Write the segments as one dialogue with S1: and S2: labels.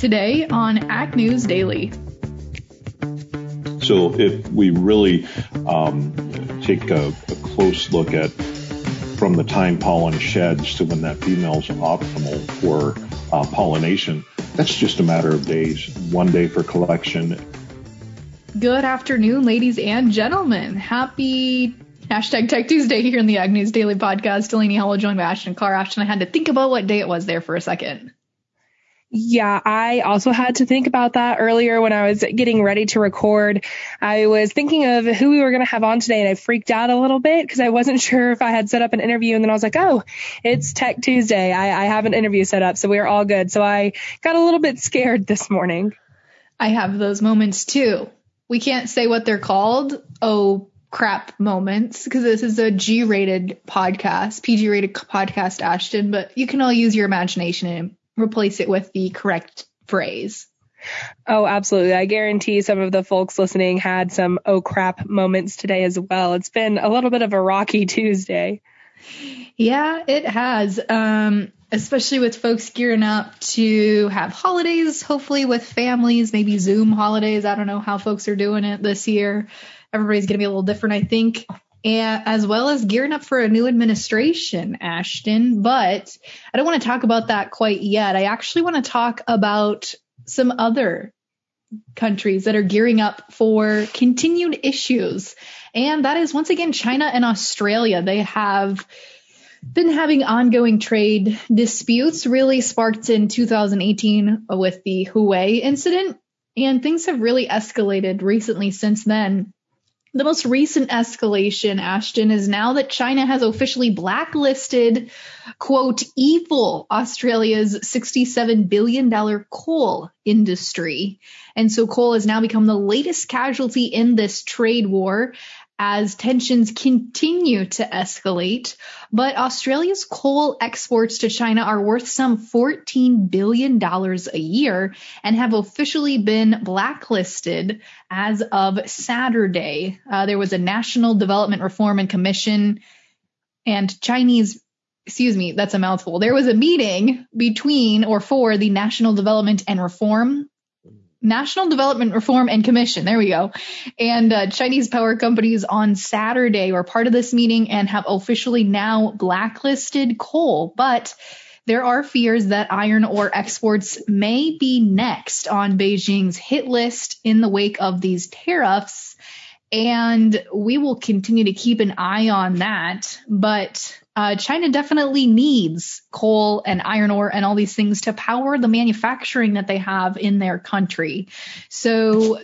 S1: today on Ag News Daily.
S2: So, if we really um, take a, a, close look at from the time pollen sheds to when that female's optimal for uh, pollination, that's just a matter of days. One day for collection.
S1: Good afternoon, ladies and gentlemen. Happy hashtag Tech Tuesday here in the Ag News Daily Podcast. Delaney Howell joined by Ashton Clark. Ashton, I had to think about what day it was there for a second.
S3: Yeah, I also had to think about that earlier when I was getting ready to record. I was thinking of who we were going to have on today and I freaked out a little bit because I wasn't sure if I had set up an interview and then I was like, oh, it's Tech Tuesday. I, I have an interview set up, so we are all good. So I got a little bit scared this morning.
S1: I have those moments too. We can't say what they're called. Oh, crap moments because this is a G rated podcast, PG rated podcast, Ashton, but you can all use your imagination and replace it with the correct phrase.
S3: Oh, absolutely. I guarantee some of the folks listening had some oh crap moments today as well. It's been a little bit of a rocky Tuesday.
S1: Yeah, it has. Um, especially with folks gearing up to have holidays, hopefully with families, maybe Zoom holidays. I don't know how folks are doing it this year. Everybody's going to be a little different, I think as well as gearing up for a new administration, Ashton. But I don't want to talk about that quite yet. I actually want to talk about some other countries that are gearing up for continued issues. And that is once again China and Australia. They have been having ongoing trade disputes, really sparked in 2018 with the Huawei incident. And things have really escalated recently since then. The most recent escalation, Ashton, is now that China has officially blacklisted, quote, evil Australia's $67 billion coal industry. And so coal has now become the latest casualty in this trade war as tensions continue to escalate. But Australia's coal exports to China are worth some $14 billion a year and have officially been blacklisted as of Saturday. Uh, there was a National Development Reform and Commission and Chinese excuse me, that's a mouthful. There was a meeting between or for the National Development and Reform National Development Reform and Commission. There we go. And uh, Chinese power companies on Saturday were part of this meeting and have officially now blacklisted coal. But there are fears that iron ore exports may be next on Beijing's hit list in the wake of these tariffs. And we will continue to keep an eye on that. But uh, China definitely needs coal and iron ore and all these things to power the manufacturing that they have in their country. So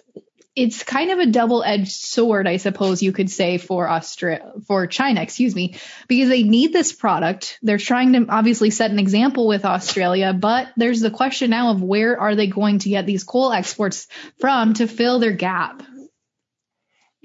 S1: it's kind of a double-edged sword, I suppose you could say, for Australia, for China, excuse me, because they need this product. They're trying to obviously set an example with Australia, but there's the question now of where are they going to get these coal exports from to fill their gap?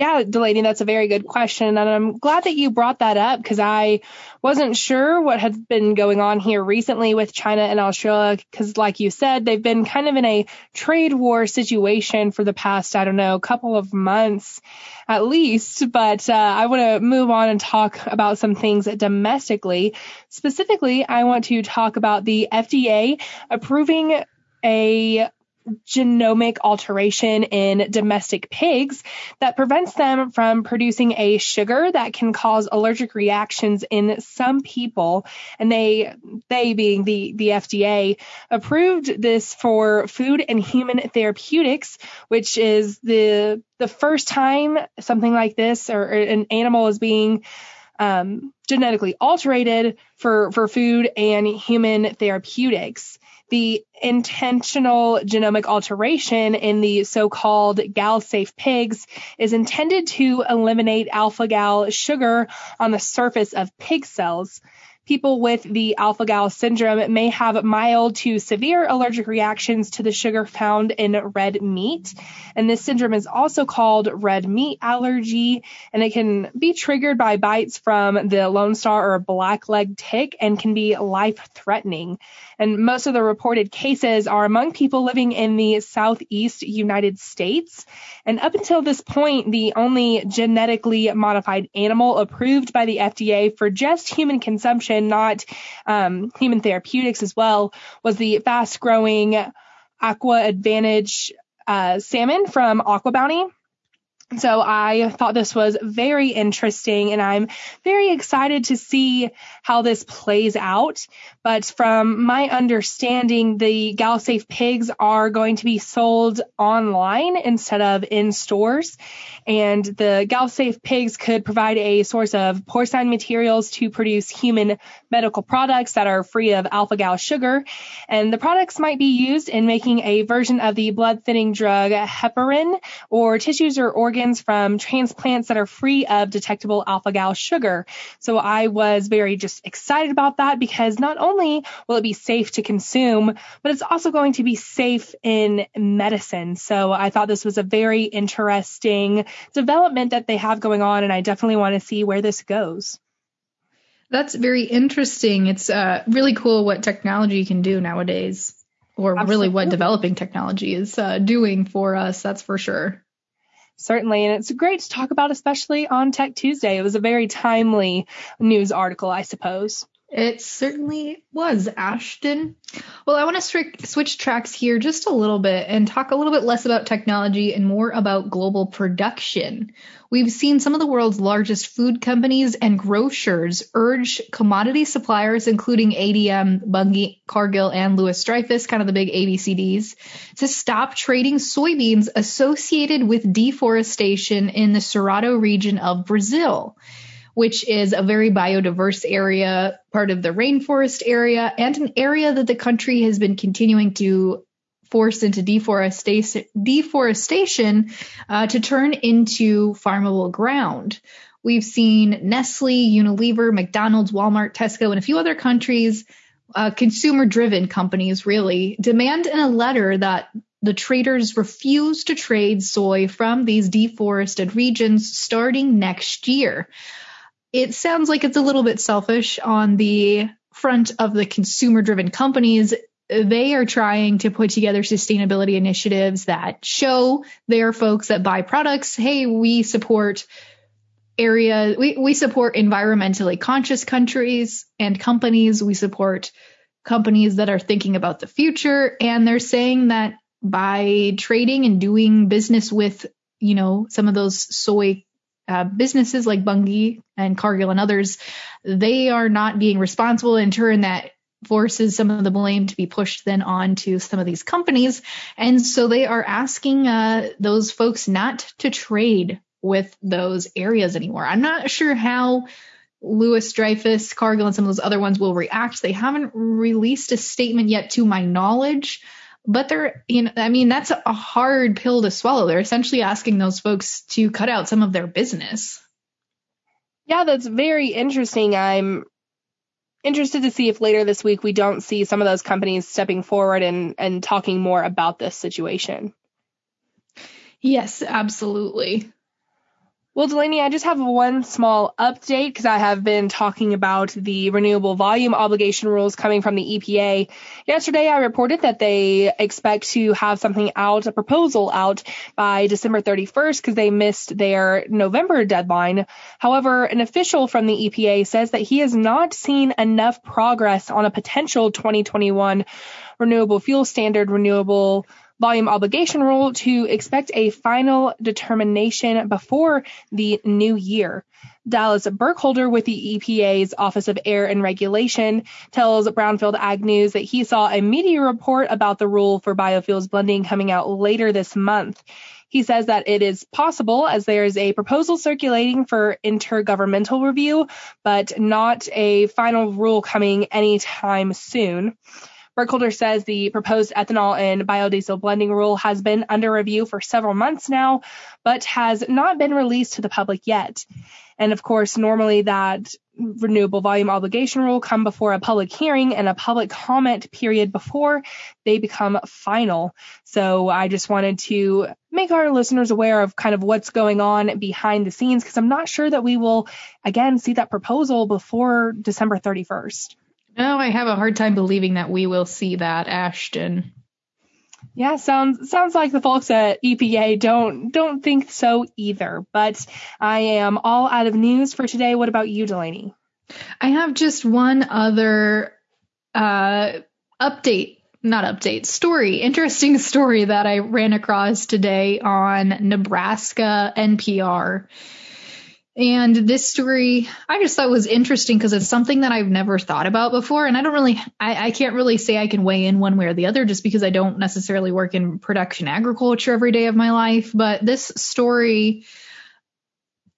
S3: Yeah, Delaney, that's a very good question. And I'm glad that you brought that up because I wasn't sure what had been going on here recently with China and Australia. Because, like you said, they've been kind of in a trade war situation for the past, I don't know, couple of months at least. But uh, I want to move on and talk about some things domestically. Specifically, I want to talk about the FDA approving a genomic alteration in domestic pigs that prevents them from producing a sugar that can cause allergic reactions in some people. And they they being the the FDA approved this for food and human therapeutics which is the the first time something like this or, or an animal is being um, genetically alterated for, for food and human therapeutics the intentional genomic alteration in the so-called GalSafe pigs is intended to eliminate alpha-gal sugar on the surface of pig cells. People with the alpha gal syndrome may have mild to severe allergic reactions to the sugar found in red meat. And this syndrome is also called red meat allergy, and it can be triggered by bites from the Lone Star or blackleg tick and can be life threatening. And most of the reported cases are among people living in the southeast United States. And up until this point, the only genetically modified animal approved by the FDA for just human consumption, not um, human therapeutics as well, was the fast growing AquAdvantage uh, salmon from AquaBounty. So I thought this was very interesting and I'm very excited to see how this plays out. But from my understanding, the GalSafe pigs are going to be sold online instead of in stores. And the GalSafe pigs could provide a source of porcine materials to produce human medical products that are free of alpha gal sugar. And the products might be used in making a version of the blood thinning drug heparin or tissues or organs from transplants that are free of detectable alpha gal sugar. So I was very just excited about that because not only will it be safe to consume, but it's also going to be safe in medicine. So I thought this was a very interesting development that they have going on, and I definitely want to see where this goes.
S1: That's very interesting. It's uh, really cool what technology can do nowadays, or Absolutely. really what developing technology is uh, doing for us. That's for sure.
S3: Certainly, and it's great to talk about, especially on Tech Tuesday. It was a very timely news article, I suppose.
S1: It certainly was, Ashton. Well, I want to stri- switch tracks here just a little bit and talk a little bit less about technology and more about global production. We've seen some of the world's largest food companies and grocers urge commodity suppliers, including ADM, Bunge, Cargill, and Louis Dreyfus, kind of the big ABCDs, to stop trading soybeans associated with deforestation in the Cerrado region of Brazil which is a very biodiverse area, part of the rainforest area, and an area that the country has been continuing to force into deforestation, deforestation uh, to turn into farmable ground. We've seen Nestle, Unilever, McDonald's, Walmart, Tesco, and a few other countries, uh, consumer driven companies really, demand in a letter that the traders refuse to trade soy from these deforested regions starting next year it sounds like it's a little bit selfish on the front of the consumer driven companies. They are trying to put together sustainability initiatives that show their folks that buy products, hey, we support area, we, we support environmentally conscious countries and companies. We support companies that are thinking about the future. And they're saying that by trading and doing business with, you know, some of those soy uh, businesses like Bunge and Cargill and others, they are not being responsible. In turn, that forces some of the blame to be pushed then on to some of these companies. And so they are asking uh, those folks not to trade with those areas anymore. I'm not sure how Louis Dreyfus, Cargill, and some of those other ones will react. They haven't released a statement yet, to my knowledge. But they're, you know, I mean, that's a hard pill to swallow. They're essentially asking those folks to cut out some of their business.
S3: Yeah, that's very interesting. I'm interested to see if later this week we don't see some of those companies stepping forward and, and talking more about this situation.
S1: Yes, absolutely.
S3: Well, Delaney, I just have one small update because I have been talking about the renewable volume obligation rules coming from the EPA. Yesterday, I reported that they expect to have something out, a proposal out by December 31st because they missed their November deadline. However, an official from the EPA says that he has not seen enough progress on a potential 2021 renewable fuel standard renewable volume obligation rule to expect a final determination before the new year. Dallas Burkholder with the EPA's Office of Air and Regulation tells Brownfield Ag News that he saw a media report about the rule for biofuels blending coming out later this month. He says that it is possible as there is a proposal circulating for intergovernmental review, but not a final rule coming anytime soon. Burkholder says the proposed ethanol and biodiesel blending rule has been under review for several months now, but has not been released to the public yet. And of course, normally that renewable volume obligation rule come before a public hearing and a public comment period before they become final. So I just wanted to make our listeners aware of kind of what's going on behind the scenes because I'm not sure that we will again see that proposal before December 31st.
S1: No, I have a hard time believing that we will see that, Ashton.
S3: Yeah, sounds sounds like the folks at EPA don't don't think so either. But I am all out of news for today. What about you, Delaney?
S1: I have just one other uh, update not update, story, interesting story that I ran across today on Nebraska NPR. And this story, I just thought was interesting because it's something that I've never thought about before. And I don't really, I, I, can't really say I can weigh in one way or the other just because I don't necessarily work in production agriculture every day of my life. But this story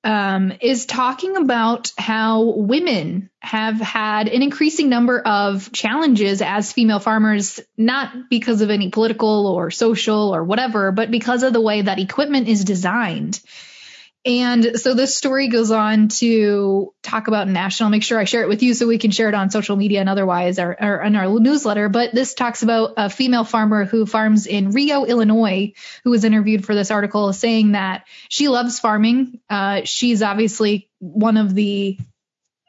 S1: um, is talking about how women have had an increasing number of challenges as female farmers, not because of any political or social or whatever, but because of the way that equipment is designed. And so this story goes on to talk about national. Make sure I share it with you so we can share it on social media and otherwise or, or in our newsletter. But this talks about a female farmer who farms in Rio, Illinois, who was interviewed for this article saying that she loves farming. Uh, she's obviously one of the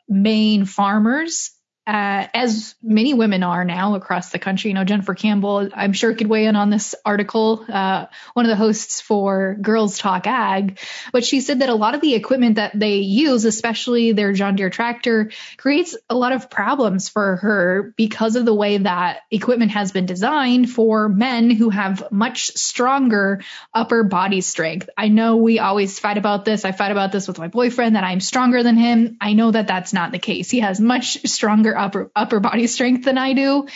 S1: main farmers uh, as many women are now across the country. You know, Jennifer Campbell, I'm sure could weigh in on this article, uh, one of the hosts for Girls Talk Ag, but she said that a lot of the equipment that they use, especially their John Deere tractor, creates a lot of problems for her because of the way that equipment has been designed for men who have much stronger upper body strength. I know we always fight about this. I fight about this with my boyfriend that I'm stronger than him. I know that that's not the case. He has much stronger upper upper body strength than I do.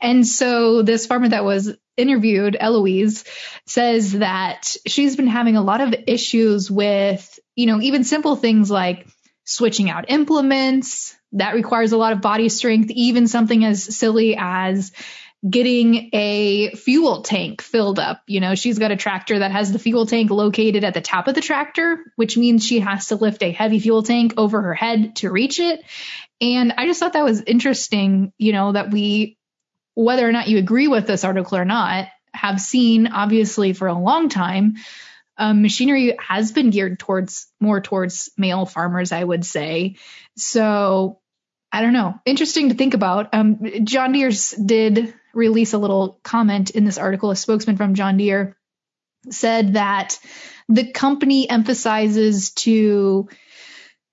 S1: And so this farmer that was interviewed, Eloise, says that she's been having a lot of issues with, you know, even simple things like switching out implements. That requires a lot of body strength, even something as silly as getting a fuel tank filled up. You know, she's got a tractor that has the fuel tank located at the top of the tractor, which means she has to lift a heavy fuel tank over her head to reach it. And I just thought that was interesting, you know, that we, whether or not you agree with this article or not, have seen obviously for a long time. Um, machinery has been geared towards more towards male farmers, I would say. So I don't know. Interesting to think about. Um, John Deere's did release a little comment in this article. A spokesman from John Deere said that the company emphasizes to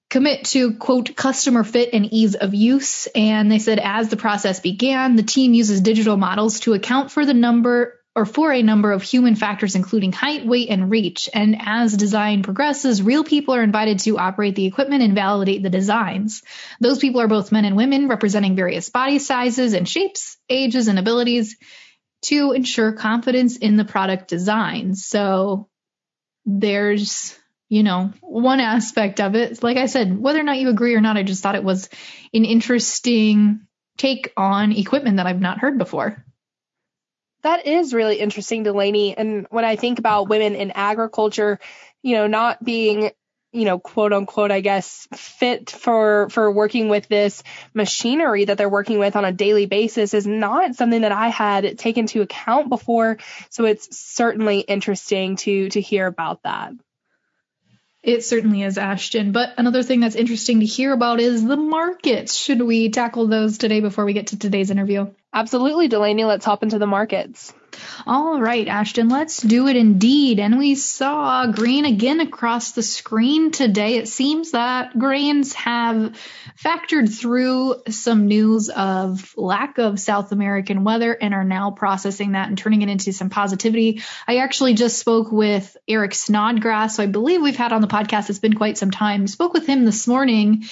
S1: commit to quote customer fit and ease of use and they said as the process began the team uses digital models to account for the number or for a number of human factors including height weight and reach and as design progresses real people are invited to operate the equipment and validate the designs those people are both men and women representing various body sizes and shapes ages and abilities to ensure confidence in the product design so there's you know, one aspect of it. Like I said, whether or not you agree or not, I just thought it was an interesting take on equipment that I've not heard before.
S3: That is really interesting, Delaney. And when I think about women in agriculture, you know, not being you know, quote unquote, I guess, fit for, for working with this machinery that they're working with on a daily basis is not something that I had taken to account before. So it's certainly interesting to, to hear about that.
S1: It certainly is, Ashton. But another thing that's interesting to hear about is the markets. Should we tackle those today before we get to today's interview?
S3: Absolutely, Delaney. Let's hop into the markets.
S1: All right, Ashton, let's do it indeed. And we saw grain again across the screen today. It seems that grains have factored through some news of lack of South American weather and are now processing that and turning it into some positivity. I actually just spoke with Eric Snodgrass, so I believe we've had on the podcast. It's been quite some time. Spoke with him this morning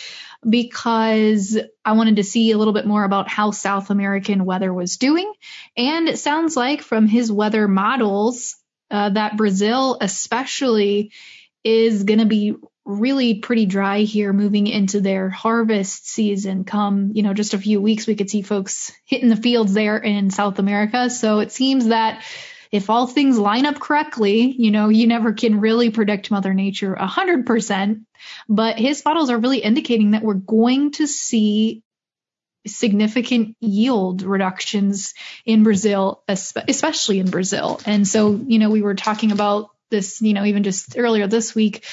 S1: because I wanted to see a little bit more about how South American weather was doing. And it sounds like from his weather models uh, that Brazil, especially, is going to be really pretty dry here moving into their harvest season come you know just a few weeks we could see folks hitting the fields there in south america so it seems that if all things line up correctly, you know, you never can really predict Mother Nature 100%, but his models are really indicating that we're going to see significant yield reductions in Brazil, especially in Brazil. And so, you know, we were talking about this, you know, even just earlier this week.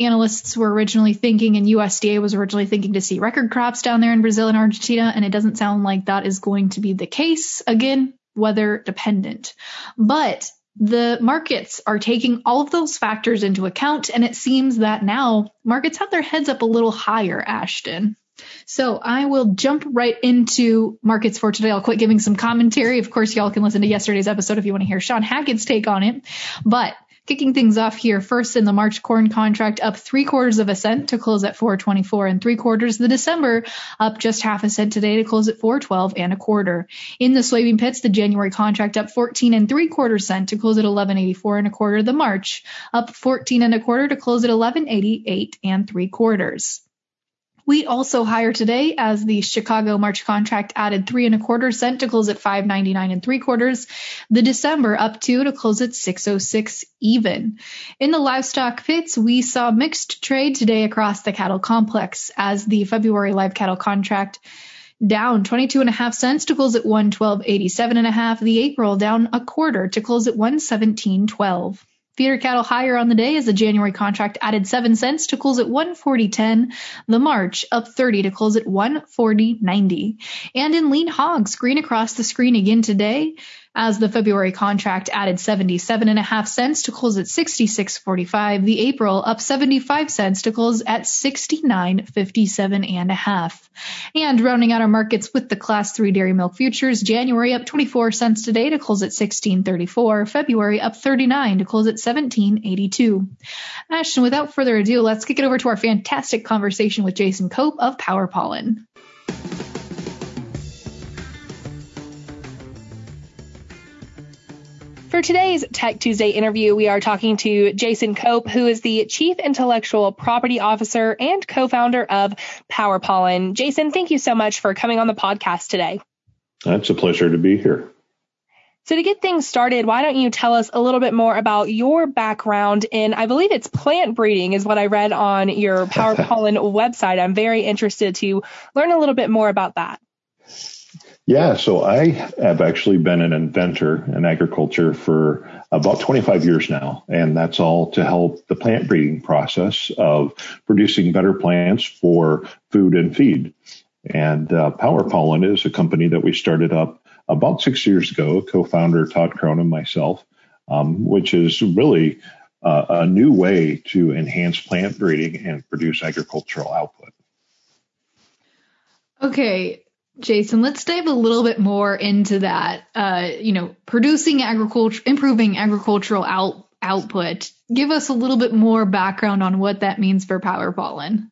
S1: Analysts were originally thinking, and USDA was originally thinking to see record crops down there in Brazil and Argentina, and it doesn't sound like that is going to be the case. Again, weather dependent. But the markets are taking all of those factors into account, and it seems that now markets have their heads up a little higher, Ashton. So I will jump right into markets for today. I'll quit giving some commentary. Of course, y'all can listen to yesterday's episode if you want to hear Sean Hackett's take on it. But Kicking things off here first in the March corn contract up three quarters of a cent to close at 424 and three quarters. The December up just half a cent today to close at 412 and a quarter. In the soybean pits, the January contract up 14 and three quarters cent to close at 1184 and a quarter. The March up 14 and a quarter to close at 1188 and three quarters. Wheat also higher today as the Chicago March contract added three and a quarter cent to close at 5.99 and three quarters. The December up two to close at 6.06 even. In the livestock pits, we saw mixed trade today across the cattle complex as the February live cattle contract down 22 and a half cents to close at 112.87 and a half. The April down a quarter to close at 117.12. Feeder cattle higher on the day as the January contract added 7 cents to close at 140.10. The March up 30 to close at 140.90. And in lean hogs, green across the screen again today as the February contract added 77 and a half cents to close at 66.45. The April up 75 cents to close at 69.57 and a half. And rounding out our markets with the class 3 dairy milk futures, January up 24 cents today to close at 16.34. February up 39 to close at 17.82. Ashton, without further ado, let's kick it over to our fantastic conversation with Jason Cope of Power Pollen.
S3: For today's Tech Tuesday interview, we are talking to Jason Cope, who is the Chief Intellectual Property Officer and co-founder of Power Pollen. Jason, thank you so much for coming on the podcast today.
S2: It's a pleasure to be here.
S3: So to get things started, why don't you tell us a little bit more about your background in, I believe it's plant breeding is what I read on your Power Pollen website. I'm very interested to learn a little bit more about that.
S2: Yeah, so I have actually been an inventor in agriculture for about 25 years now, and that's all to help the plant breeding process of producing better plants for food and feed. And uh, Power Pollen is a company that we started up about six years ago, co-founder Todd Krone and myself, um, which is really uh, a new way to enhance plant breeding and produce agricultural output.
S1: Okay, Jason, let's dive a little bit more into that. Uh, you know, producing agriculture, improving agricultural out, output. Give us a little bit more background on what that means for Power Pollen.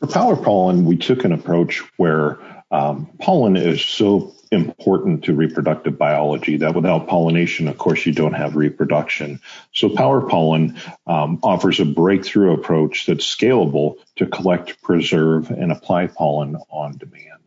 S2: For Power Pollen, we took an approach where um, pollen is so important to reproductive biology that without pollination, of course, you don't have reproduction. So Power Pollen um, offers a breakthrough approach that's scalable to collect, preserve, and apply pollen on demand.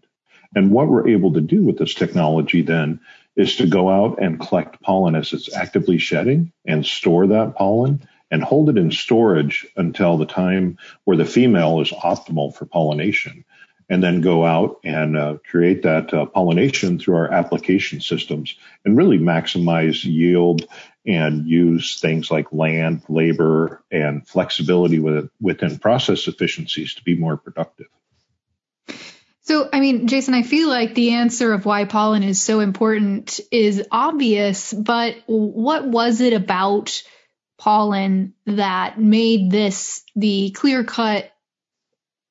S2: And what we're able to do with this technology then is to go out and collect pollen as it's actively shedding and store that pollen and hold it in storage until the time where the female is optimal for pollination. And then go out and uh, create that uh, pollination through our application systems and really maximize yield and use things like land, labor, and flexibility with, within process efficiencies to be more productive.
S1: So, I mean, Jason, I feel like the answer of why pollen is so important is obvious, but what was it about pollen that made this the clear cut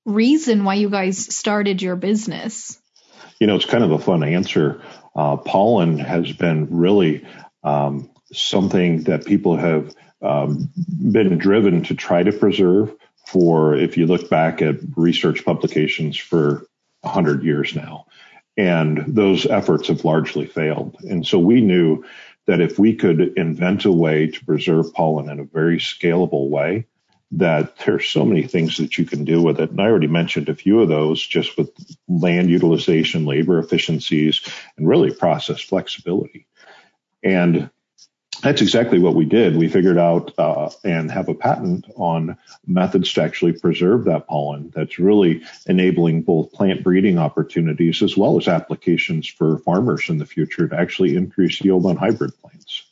S1: reason why you guys started your business?
S2: You know, it's kind of a fun answer. Uh, pollen has been really um, something that people have um, been driven to try to preserve for, if you look back at research publications for 100 years now. And those efforts have largely failed. And so we knew that if we could invent a way to preserve pollen in a very scalable way, that there's so many things that you can do with it. And I already mentioned a few of those just with land utilization, labor efficiencies, and really process flexibility. And that's exactly what we did. We figured out uh, and have a patent on methods to actually preserve that pollen that's really enabling both plant breeding opportunities as well as applications for farmers in the future to actually increase yield on hybrid plants.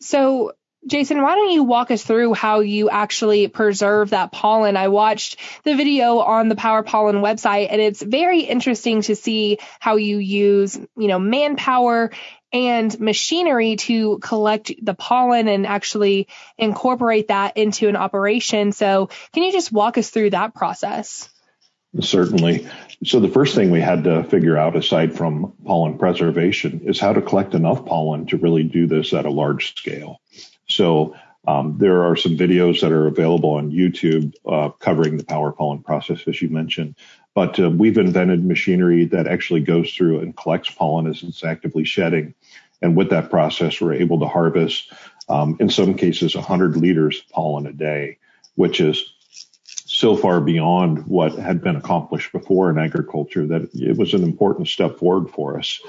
S3: So Jason, why don't you walk us through how you actually preserve that pollen? I watched the video on the Power Pollen website and it's very interesting to see how you use, you know, manpower and machinery to collect the pollen and actually incorporate that into an operation. So can you just walk us through that process?
S2: Certainly. So the first thing we had to figure out, aside from pollen preservation, is how to collect enough pollen to really do this at a large scale. So um, there are some videos that are available on YouTube uh, covering the power pollen process, as you mentioned. But uh, we've invented machinery that actually goes through and collects pollen as it's actively shedding. And with that process, we're able to harvest, um, in some cases, 100 liters of pollen a day, which is so far beyond what had been accomplished before in agriculture that it was an important step forward for us.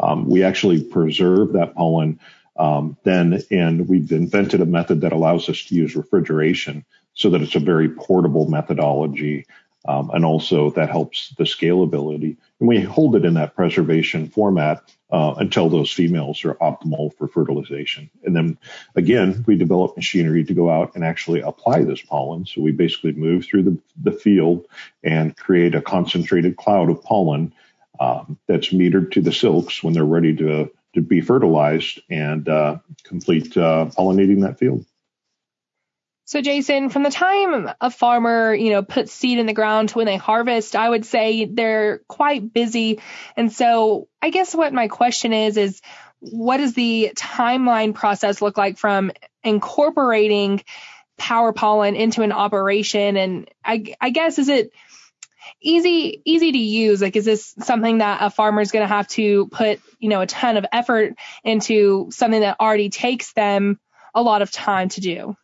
S2: Um, we actually preserve that pollen um, then, and we've invented a method that allows us to use refrigeration so that it's a very portable methodology. Um, and also that helps the scalability. And we hold it in that preservation format uh, until those females are optimal for fertilization. And then again, we develop machinery to go out and actually apply this pollen. So we basically move through the, the field and create a concentrated cloud of pollen um, that's metered to the silks when they're ready to to be fertilized and uh, complete uh, pollinating that field.
S3: So Jason, from the time a farmer, you know, puts seed in the ground to when they harvest, I would say they're quite busy. And so I guess what my question is is what does the timeline process look like from incorporating power pollen into an operation and I, I guess is it easy easy to use. Like is this something that a farmer is going to have to put you know a ton of effort into something that already takes them a lot of time to do?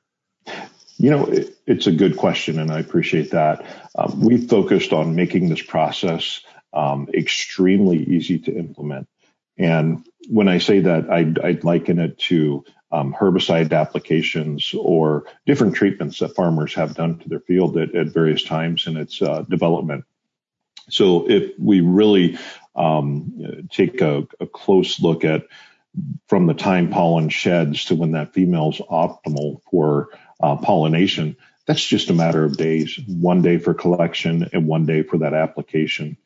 S2: You know it, it's a good question and i appreciate that. Um, we focused on making this process um, extremely easy to implement and when i say that i'd, I'd liken it to um, herbicide applications or different treatments that farmers have done to their field at, at various times in its uh, development. So if we really um, take a, a, close look at from the time pollen sheds to when that female is optimal for uh, pollination, that's just a matter of days. One day for collection and one day for that application.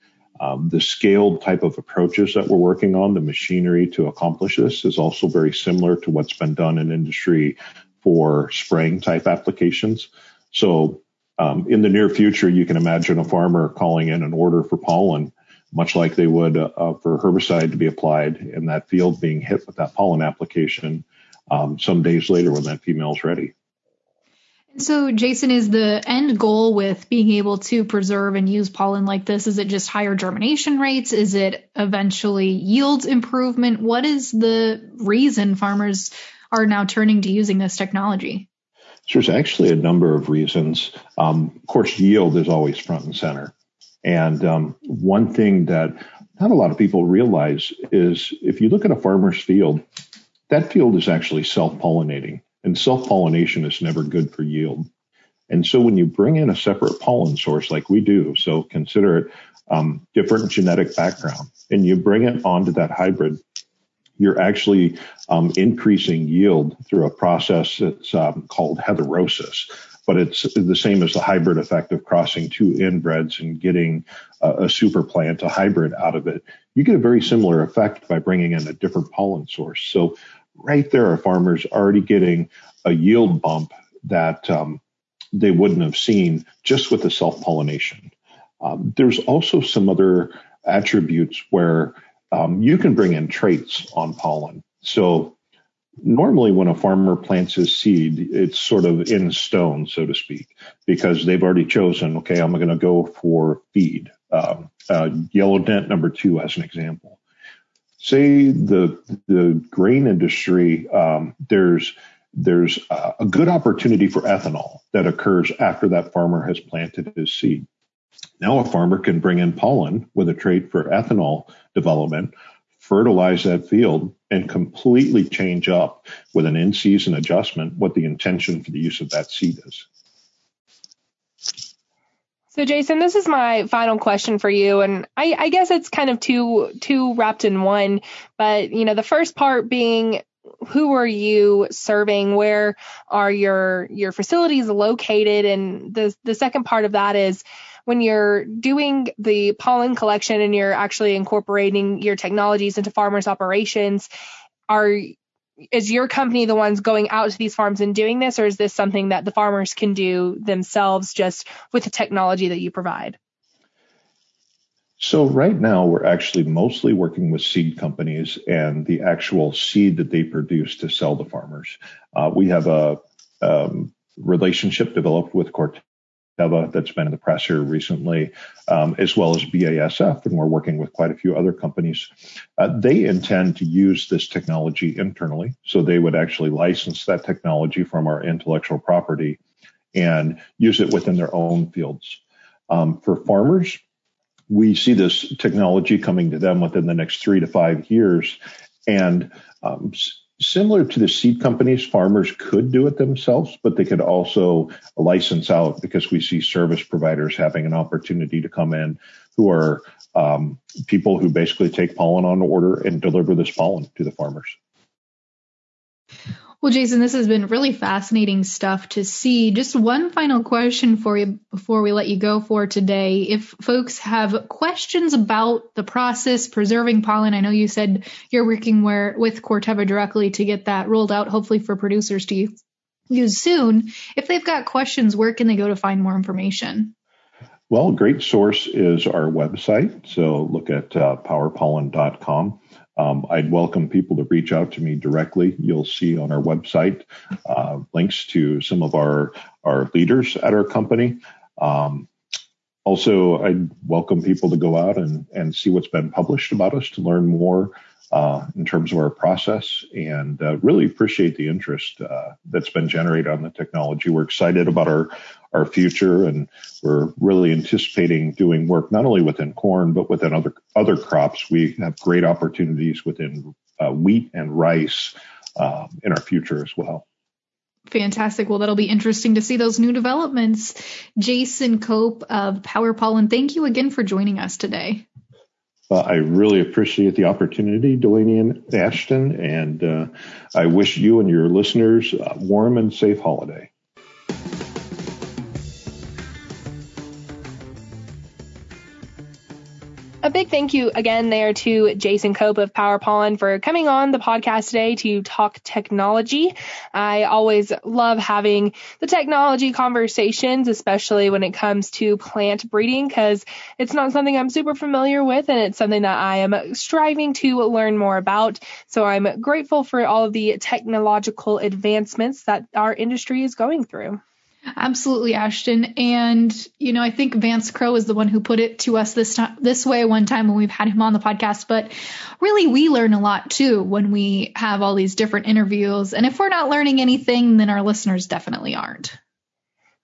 S2: Um, the scaled type of approaches that we're working on, the machinery to accomplish this is also very similar to what's been done in industry for spraying type applications. So um, in the near future, you can imagine a farmer calling in an order for pollen, much like they would uh, for herbicide to be applied in that field being hit with that pollen application um, some days later when that female is ready.
S1: So, Jason, is the end goal with being able to preserve and use pollen like this? Is it just higher germination rates? Is it eventually yield improvement? What is the reason farmers are now turning to using this technology?
S2: There's actually a number of reasons. Um, of course, yield is always front and center. And um, one thing that not a lot of people realize is if you look at a farmer's field, that field is actually self pollinating. And self pollination is never good for yield. And so when you bring in a separate pollen source like we do, so consider it um, different genetic background, and you bring it onto that hybrid, you're actually um, increasing yield through a process that's um, called heterosis. But it's the same as the hybrid effect of crossing two inbreds and getting a, a super plant, a hybrid out of it. You get a very similar effect by bringing in a different pollen source. So right there are farmers already getting a yield bump that um, they wouldn't have seen just with the self pollination. Um, there's also some other attributes where um, you can bring in traits on pollen. So normally when a farmer plants his seed, it's sort of in stone, so to speak, because they've already chosen, okay, I'm going to go for feed. Um, uh, yellow dent number two as an example say the the grain industry, um, there's there's a good opportunity for ethanol that occurs after that farmer has planted his seed. Now a farmer can bring in pollen with a trait for ethanol development, fertilize that field, and completely change up with an in-season adjustment what the intention for the use of that seed is.
S3: So Jason, this is my final question for you, and I, I, guess it's kind of two two wrapped in one. But you know, the first part being who are you serving? Where are your your facilities located? And the the second part of that is when you're doing the pollen collection and you're actually incorporating your technologies into farmers' operations, are is your company the ones going out to these farms and doing this, or is this something that the farmers can do themselves just with the technology that you provide?
S2: So right now we're actually mostly working with seed companies and the actual seed that they produce to sell to farmers. Uh, we have a um, relationship developed with Corteva that's been in the press here recently, um, as well as BASF, and we're working with quite a few other companies. Uh, they intend to use this technology internally, so they would actually license that technology from our intellectual property and use it within their own fields. Um, for farmers, we see this technology coming to them within the next three to five years. And um, similar to the seed companies, farmers could do it themselves, but they could also license out because we see service providers having an opportunity to come in who are um, people who basically take pollen on order and deliver this pollen to the farmers.
S1: Well, Jason, this has been really fascinating stuff to see. Just one final question for you before we let you go for today. If folks have questions about the process preserving pollen, I know you said you're working where, with Corteva directly to get that rolled out, hopefully for producers to use soon. If they've got questions, where can they go to find more information?
S2: Well, great source is our website. So look at uh, powerpollen.com. Um, I'd welcome people to reach out to me directly. You'll see on our website uh, links to some of our our leaders at our company. Um, also, I'd welcome people to go out and, and see what's been published about us to learn more uh, in terms of our process and uh, really appreciate the interest uh, that's been generated on the technology. We're excited about our, our future and we're really anticipating doing work not only within corn, but within other, other crops. We have great opportunities within uh, wheat and rice um, in our future as well.
S1: Fantastic. Well, that'll be interesting to see those new developments. Jason Cope of Power Pollen, thank you again for joining us today.
S2: I really appreciate the opportunity, Delaney and Ashton, and uh, I wish you and your listeners a warm and safe holiday.
S3: A big thank you again there to Jason Cope of Power Pollen for coming on the podcast today to talk technology. I always love having the technology conversations, especially when it comes to plant breeding, because it's not something I'm super familiar with and it's something that I am striving to learn more about. So I'm grateful for all of the technological advancements that our industry is going through.
S1: Absolutely, Ashton. And you know, I think Vance Crowe is the one who put it to us this time, this way one time when we've had him on the podcast. But really, we learn a lot too when we have all these different interviews. And if we're not learning anything, then our listeners definitely aren't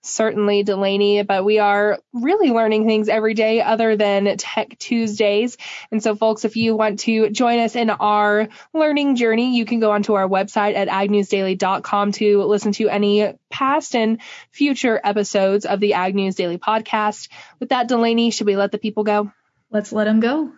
S3: certainly Delaney, but we are really learning things every day other than Tech Tuesdays. And so, folks, if you want to join us in our learning journey, you can go onto our website at agnewsdaily.com to listen to any past and future episodes of the Ag News Daily podcast. With that, Delaney, should we let the people go?
S1: Let's let them go.